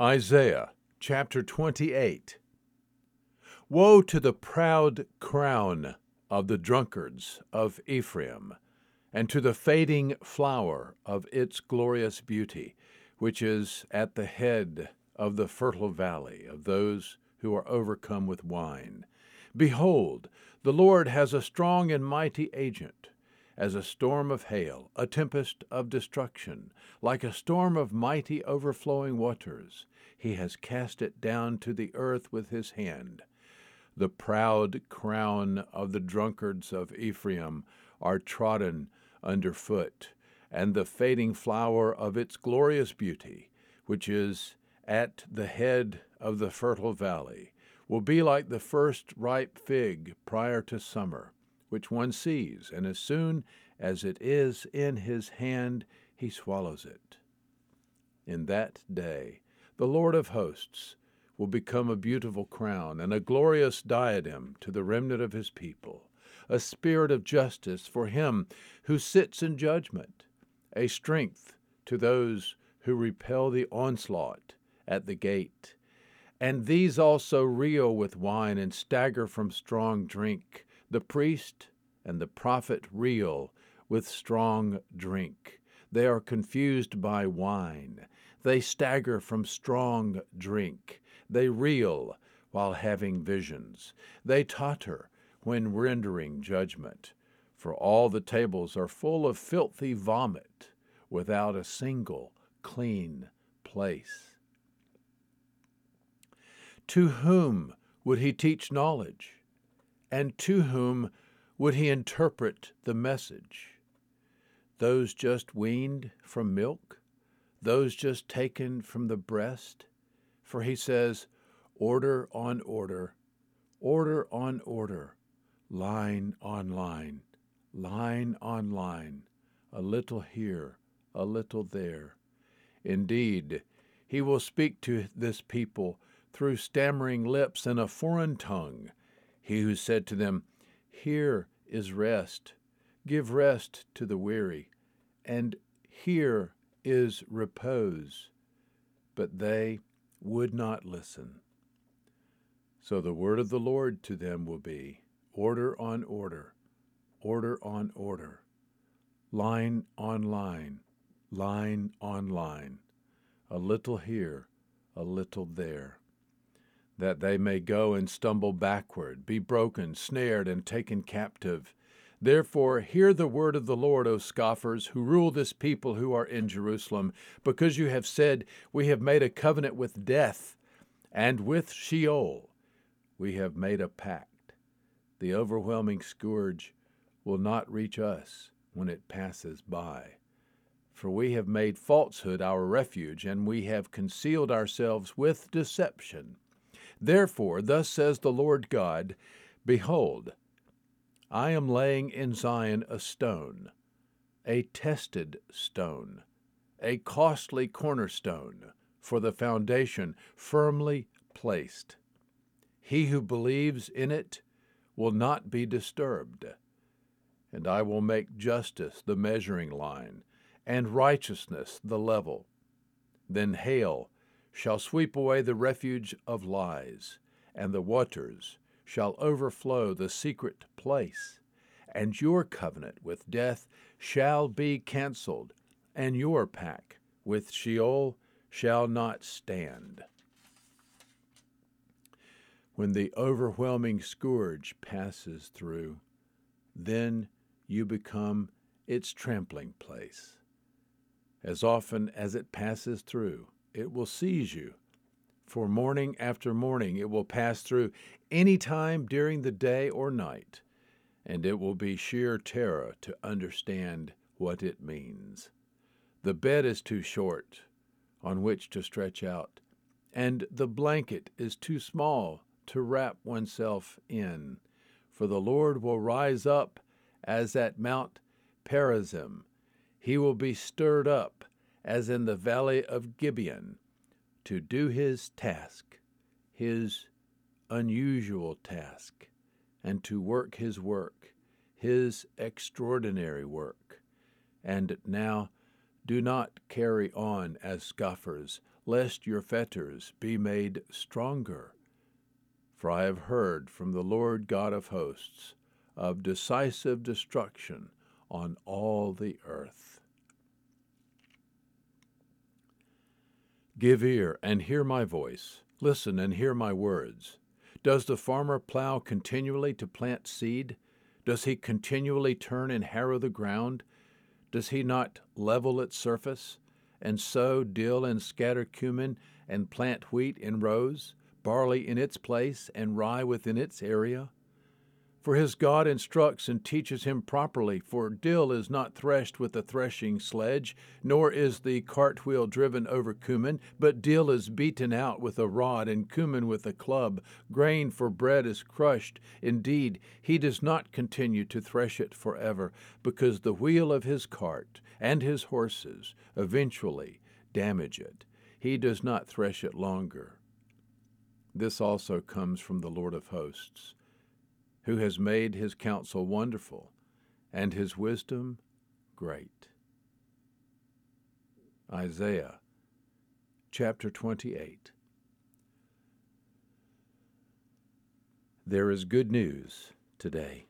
Isaiah chapter 28 Woe to the proud crown of the drunkards of Ephraim, and to the fading flower of its glorious beauty, which is at the head of the fertile valley of those who are overcome with wine. Behold, the Lord has a strong and mighty agent as a storm of hail, a tempest of destruction, like a storm of mighty overflowing waters. He has cast it down to the earth with his hand. The proud crown of the drunkards of Ephraim are trodden under foot, and the fading flower of its glorious beauty, which is at the head of the fertile valley, will be like the first ripe fig prior to summer which one sees, and as soon as it is in his hand, he swallows it. In that day, the Lord of hosts will become a beautiful crown and a glorious diadem to the remnant of his people, a spirit of justice for him who sits in judgment, a strength to those who repel the onslaught at the gate. And these also reel with wine and stagger from strong drink the priest and the prophet reel with strong drink. They are confused by wine. They stagger from strong drink. They reel while having visions. They totter when rendering judgment. For all the tables are full of filthy vomit, without a single clean place. To whom would he teach knowledge? And to whom would he interpret the message? Those just weaned from milk? Those just taken from the breast? For he says, order on order, order on order, line on line, line on line, a little here, a little there. Indeed, he will speak to this people through stammering lips and a foreign tongue he who said to them, Here is rest, give rest to the weary, and here is repose. But they would not listen. So the word of the Lord to them will be order on order, order on order, line on line, line on line, a little here, a little there that they may go and stumble backward, be broken, snared, and taken captive. Therefore, hear the word of the Lord, O scoffers, who rule this people who are in Jerusalem, because you have said, We have made a covenant with death, and with Sheol we have made a pact. The overwhelming scourge will not reach us when it passes by. For we have made falsehood our refuge, and we have concealed ourselves with deception. Therefore, thus says the Lord God Behold, I am laying in Zion a stone, a tested stone, a costly cornerstone, for the foundation firmly placed. He who believes in it will not be disturbed. And I will make justice the measuring line, and righteousness the level. Then hail shall sweep away the refuge of lies, and the waters shall overflow the secret place. And your covenant with death shall be cancelled, and your pact with Sheol shall not stand. When the overwhelming scourge passes through, then you become its trampling place. As often as it passes through, it will seize you. For morning after morning it will pass through any time during the day or night, and it will be sheer terror to understand what it means. The bed is too short on which to stretch out, and the blanket is too small to wrap oneself in. For the Lord will rise up as at Mount Perazim. He will be stirred up as in the valley of Gibeon, to do his task, his unusual task, and to work his work, his extraordinary work. And now Do not carry on as scoffers, lest your fetters be made stronger. For I have heard from the Lord God of hosts of decisive destruction on all the earth. Give ear and hear my voice. Listen and hear my words. Does the farmer plow continually to plant seed? Does he continually turn and harrow the ground? Does he not level its surface, and sow dill and scatter cumin, and plant wheat in rows, barley in its place, and rye within its area? For his God instructs and teaches him properly, for dill is not threshed with a threshing sledge, nor is the cartwheel driven over cumin, but dill is beaten out with a rod, and cumin with a club. Grain for bread is crushed. Indeed, he does not continue to thresh it forever, because the wheel of his cart and his horses eventually damage it. He does not thresh it longer. This also comes from the Lord of hosts who has made his counsel wonderful and his wisdom great. Isaiah chapter 28. There is good news today.